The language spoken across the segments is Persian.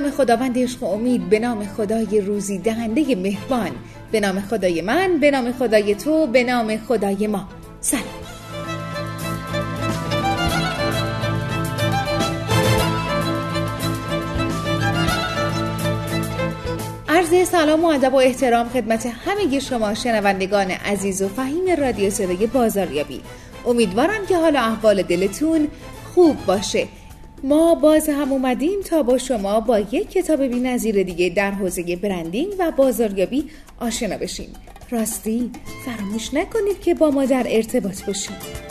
نام خداوند عشق و امید به نام خدای روزی دهنده مهربان به نام خدای من به نام خدای تو به نام خدای ما. سلام. عرض سلام و ادب و احترام خدمت همه شما شنوندگان عزیز و فهیم رادیو صدای بازاریابی. امیدوارم که حال احوال دلتون خوب باشه. ما باز هم اومدیم تا با شما با یک کتاب بی‌نظیر دیگه در حوزه برندینگ و بازاریابی آشنا بشیم. راستی فراموش نکنید که با ما در ارتباط باشید.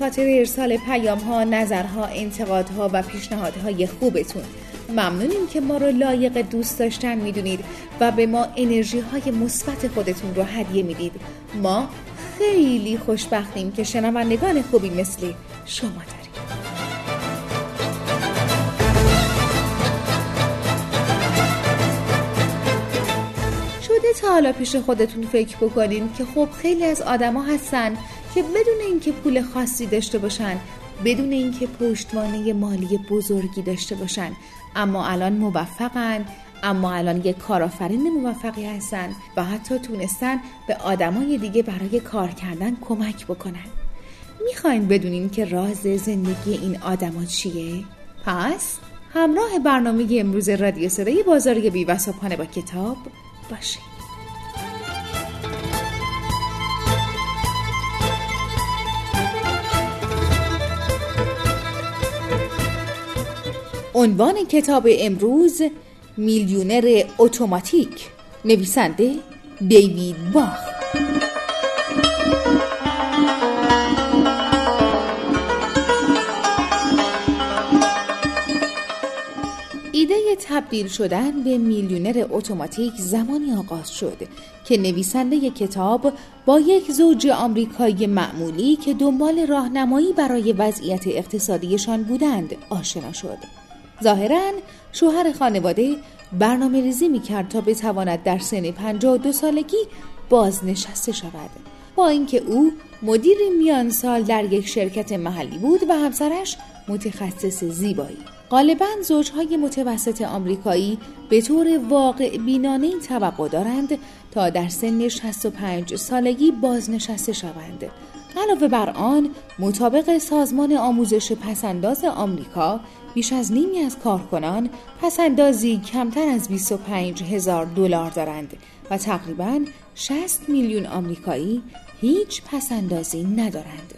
خاطر ارسال پیام ها، نظرها، انتقادها و پیشنهادهای خوبتون. ممنونیم که ما رو لایق دوست داشتن می‌دونید و به ما انرژی های مثبت خودتون رو هدیه می‌دید. ما خیلی خوشبختیم که شنوندگان خوبی مثل شما داریم. شده تا حالا پیش خودتون فکر بکنین که خب خیلی از آدما هستن که بدون اینکه پول خاصی داشته باشن بدون اینکه پشتوانه مالی بزرگی داشته باشن اما الان موفقن اما الان یک کارآفرین موفقی هستن و حتی تونستن به آدمای دیگه برای کار کردن کمک بکنن می‌خواین بدونین که راز زندگی این آدما چیه؟ پس همراه برنامه امروز رادیو صدای بازاریابی و صبحانه با کتاب باشید عنوان کتاب امروز میلیونر اتوماتیک نویسنده دیوید باخ ایده تبدیل شدن به میلیونر اتوماتیک زمانی آغاز شد که نویسنده کتاب با یک زوج آمریکایی معمولی که دنبال راهنمایی برای وضعیت اقتصادیشان بودند آشنا شد. ظاهرا شوهر خانواده برنامه ریزی می کرد تا بتواند در سن 52 سالگی بازنشسته شود. با اینکه او مدیر میان سال در یک شرکت محلی بود و همسرش متخصص زیبایی. غالبا زوجهای متوسط آمریکایی به طور واقع بینانه این توقع دارند تا در سن 65 سالگی بازنشسته شوند. علاوه بر آن مطابق سازمان آموزش پسنداز آمریکا بیش از نیمی از کارکنان پسندازی کمتر از 25 هزار دلار دارند و تقریبا 60 میلیون آمریکایی هیچ پسندازی ندارند.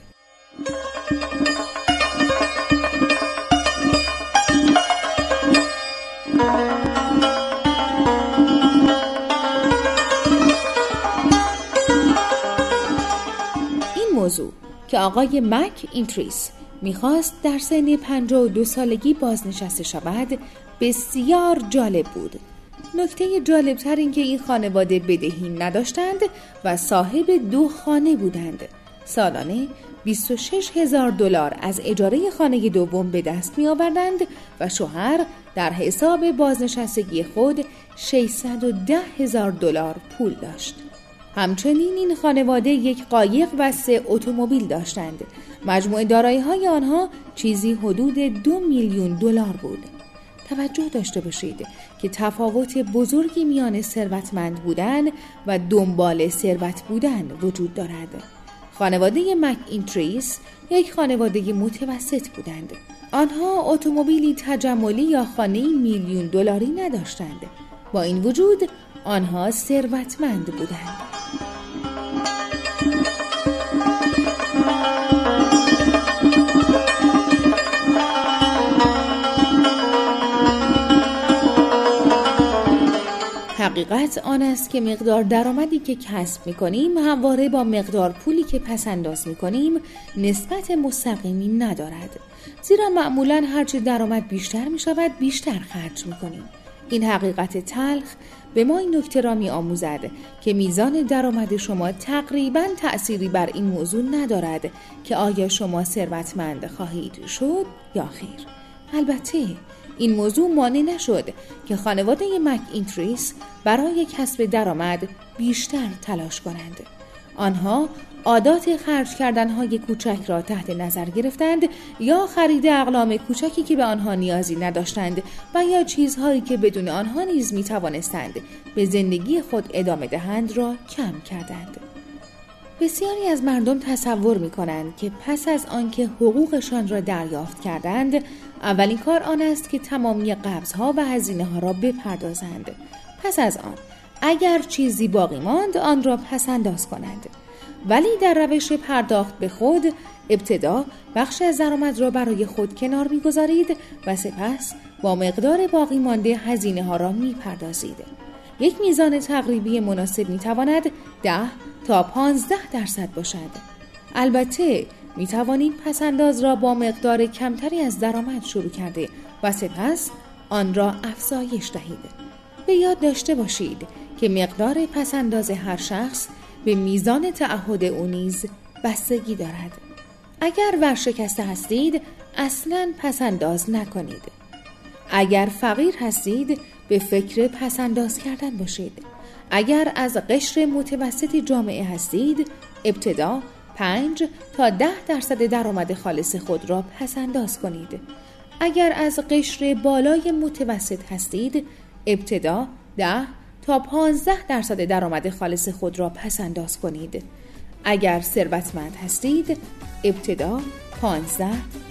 آقای مک اینتریس می‌خواست در سن 52 سالگی بازنشسته شود بسیار جالب بود نکته جالبتر این که این خانواده بدهی نداشتند و صاحب دو خانه بودند سالانه 26 هزار دلار از اجاره خانه دوم به دست می آوردند و شوهر در حساب بازنشستگی خود 610 هزار دلار پول داشت. همچنین این خانواده یک قایق و سه اتومبیل داشتند. مجموع دارایی های آنها چیزی حدود دو میلیون دلار بود. توجه داشته باشید که تفاوت بزرگی میان ثروتمند بودن و دنبال ثروت بودن وجود دارد. خانواده مک اینتریس یک خانواده متوسط بودند. آنها اتومبیلی تجملی یا خانه میلیون دلاری نداشتند. با این وجود آنها ثروتمند بودند. حقیقت آن است که مقدار درآمدی که کسب می کنیم همواره با مقدار پولی که پس انداز می کنیم نسبت مستقیمی ندارد زیرا معمولا هرچه درآمد بیشتر می شود بیشتر خرج می کنیم این حقیقت تلخ به ما این نکته را می آموزد که میزان درآمد شما تقریبا تأثیری بر این موضوع ندارد که آیا شما ثروتمند خواهید شد یا خیر البته این موضوع مانع نشد که خانواده مک اینتریس برای کسب درآمد بیشتر تلاش کنند. آنها عادات خرج کردن های کوچک را تحت نظر گرفتند یا خرید اقلام کوچکی که به آنها نیازی نداشتند و یا چیزهایی که بدون آنها نیز می توانستند به زندگی خود ادامه دهند را کم کردند. بسیاری از مردم تصور می کنند که پس از آنکه حقوقشان را دریافت کردند اولین کار آن است که تمامی قبضها و هزینه ها را بپردازند پس از آن اگر چیزی باقی ماند آن را پس انداز کنند. ولی در روش پرداخت به خود ابتدا بخش از درآمد را برای خود کنار می‌گذارید و سپس با مقدار باقی مانده هزینه ها را می‌پردازید. یک میزان تقریبی مناسب می تواند ده تا پانزده درصد باشد. البته می توانید پسنداز را با مقدار کمتری از درآمد شروع کرده و سپس آن را افزایش دهید. به یاد داشته باشید که مقدار پسنداز هر شخص به میزان تعهد او نیز بستگی دارد. اگر ورشکسته هستید اصلا پسنداز نکنید. اگر فقیر هستید به فکر پسنداز کردن باشید. اگر از قشر متوسط جامعه هستید ابتدا پنج تا ده درصد درآمد خالص خود را پسنداز کنید. اگر از قشر بالای متوسط هستید ابتدا ده تا پانزده درصد درآمد خالص خود را پسنداز کنید. اگر ثروتمند هستید ابتدا 15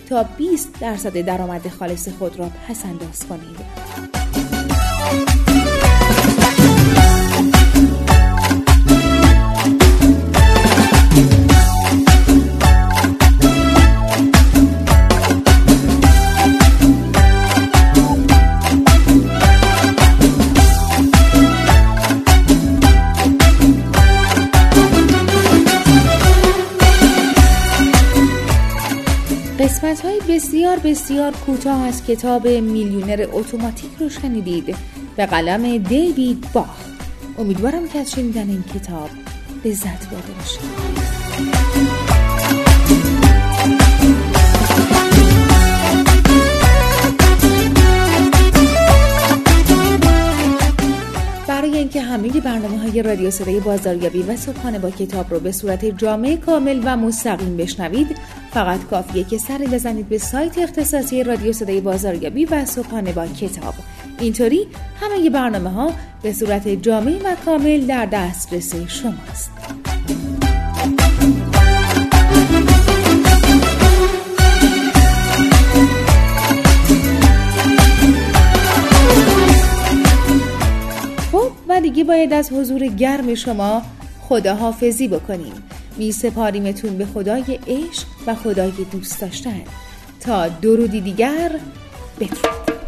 تا 20 درصد درآمد خالص خود را پسنداز کنید. بسیار کوتاه از کتاب میلیونر اتوماتیک رو شنیدید. به قلم دیوید باخ. امیدوارم که از شنیدن این کتاب لذت برده باشید. اینکه همه برنامه های رادیو صدای بازاریابی و صبحانه با کتاب رو به صورت جامع کامل و مستقیم بشنوید. فقط کافیه که سری بزنید به سایت اختصاصی رادیو صدای بازاریابی و صبحانه با کتاب. اینطوری همه برنامه ها به صورت جامع و کامل در دسترس شماست. باید از حضور گرم شما خداحافظی بکنیم. می سپاریمتون به خدای عشق و خدای دوست داشتن. تا درودی دیگر بدرود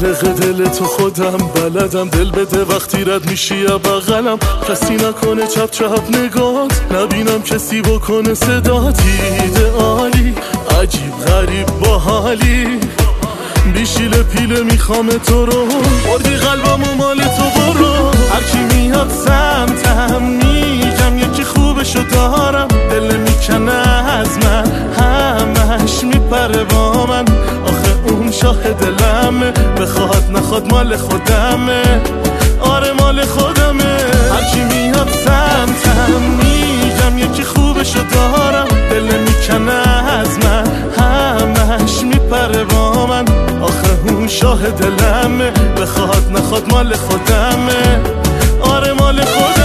قلق دل تو خودم بلدم. دل بده وقتی رد میشی بغلم. کسی نکنه چپ چپ نگات. نبینم کسی بکنه صدا. دیده عالی عجیب غریب با حالی. بیشیل پیله می‌خوام تو رو. بردی قلبم و مال تو. بخواد مال خودمه. آره مال خودمه. هرکی میاد سمتم میگم یکی خوبشو دارم. دل می‌کنه از من همش میپره با من. آخه اون شاه دلمه. بخواد نخواد مال خودمه. آره مال خودمه.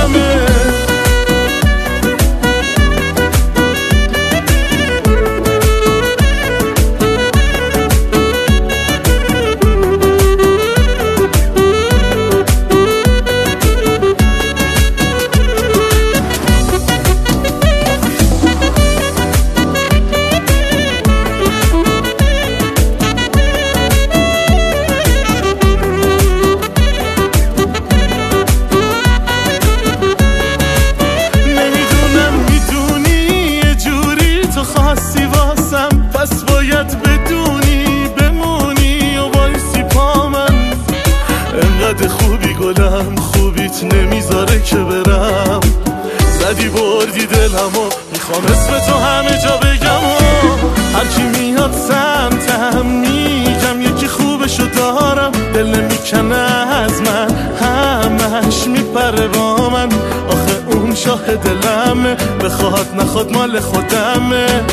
رفتی بردی دلمو می‌خوام اسم تو همه جا بگم. و هرکی میاد سمتم میگم یکی خوبشو دارم. دل نمی‌کنه از من همش میپره با من. آخه اون شاه دلمه بخواد نخواد مال خودمه.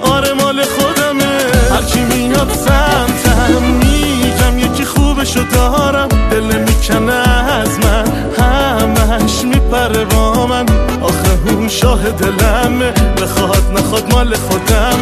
آره مال خودمه. هرکی میاد سمتم میگم یکی خوبشو دارم. دل نمی‌کنه از من همش میپره با من. آخه اون شاه دلمه. بخواد نخواد مال خودمه